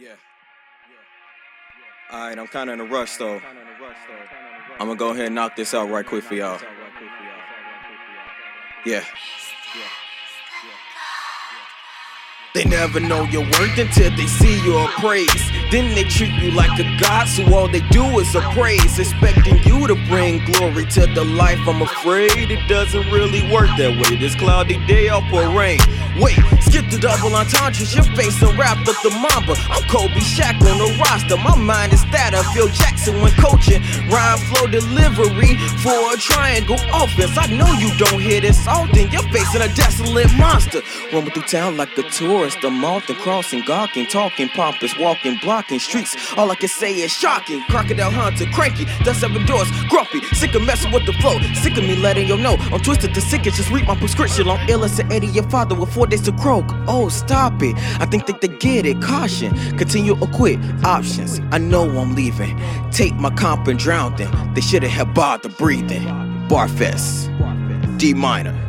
Yeah. Alright, I'm kinda in a rush though. I'm gonna go ahead and knock this out right quick for y'all. Yeah. They never know your worth until they see your praise. Then they treat you like a god, so all they do is a praise, expecting you to bring glory to the life. I'm afraid it doesn't really work that way. This cloudy day off for rain. Wait, skip the double entendres. Your face and wrapped up the mamba. I'm Kobe Shaq on the roster. My mind is that of Phil Jackson when coaching. Rhyme flow delivery for a triangle offense. I know you don't hear this often. You're facing a desolate monster. Roaming through town like a tourist. I'm often crossing, gawking, talking, pompous, walking, blocking streets. All I can say is shocking. Crocodile hunter, cranky, dust seven dwarfs, grumpy, sick of messing with the flow. Sick of me letting you know I'm twisted to sick. Just read my prescription on illness and Eddie, your father with four days to croak. Oh, stop it. I think that they get it. Caution, continue or quit. Options. I know I'm leaving. Take my comp and drown them. They shouldn't have bothered breathing. Barfest. D minor.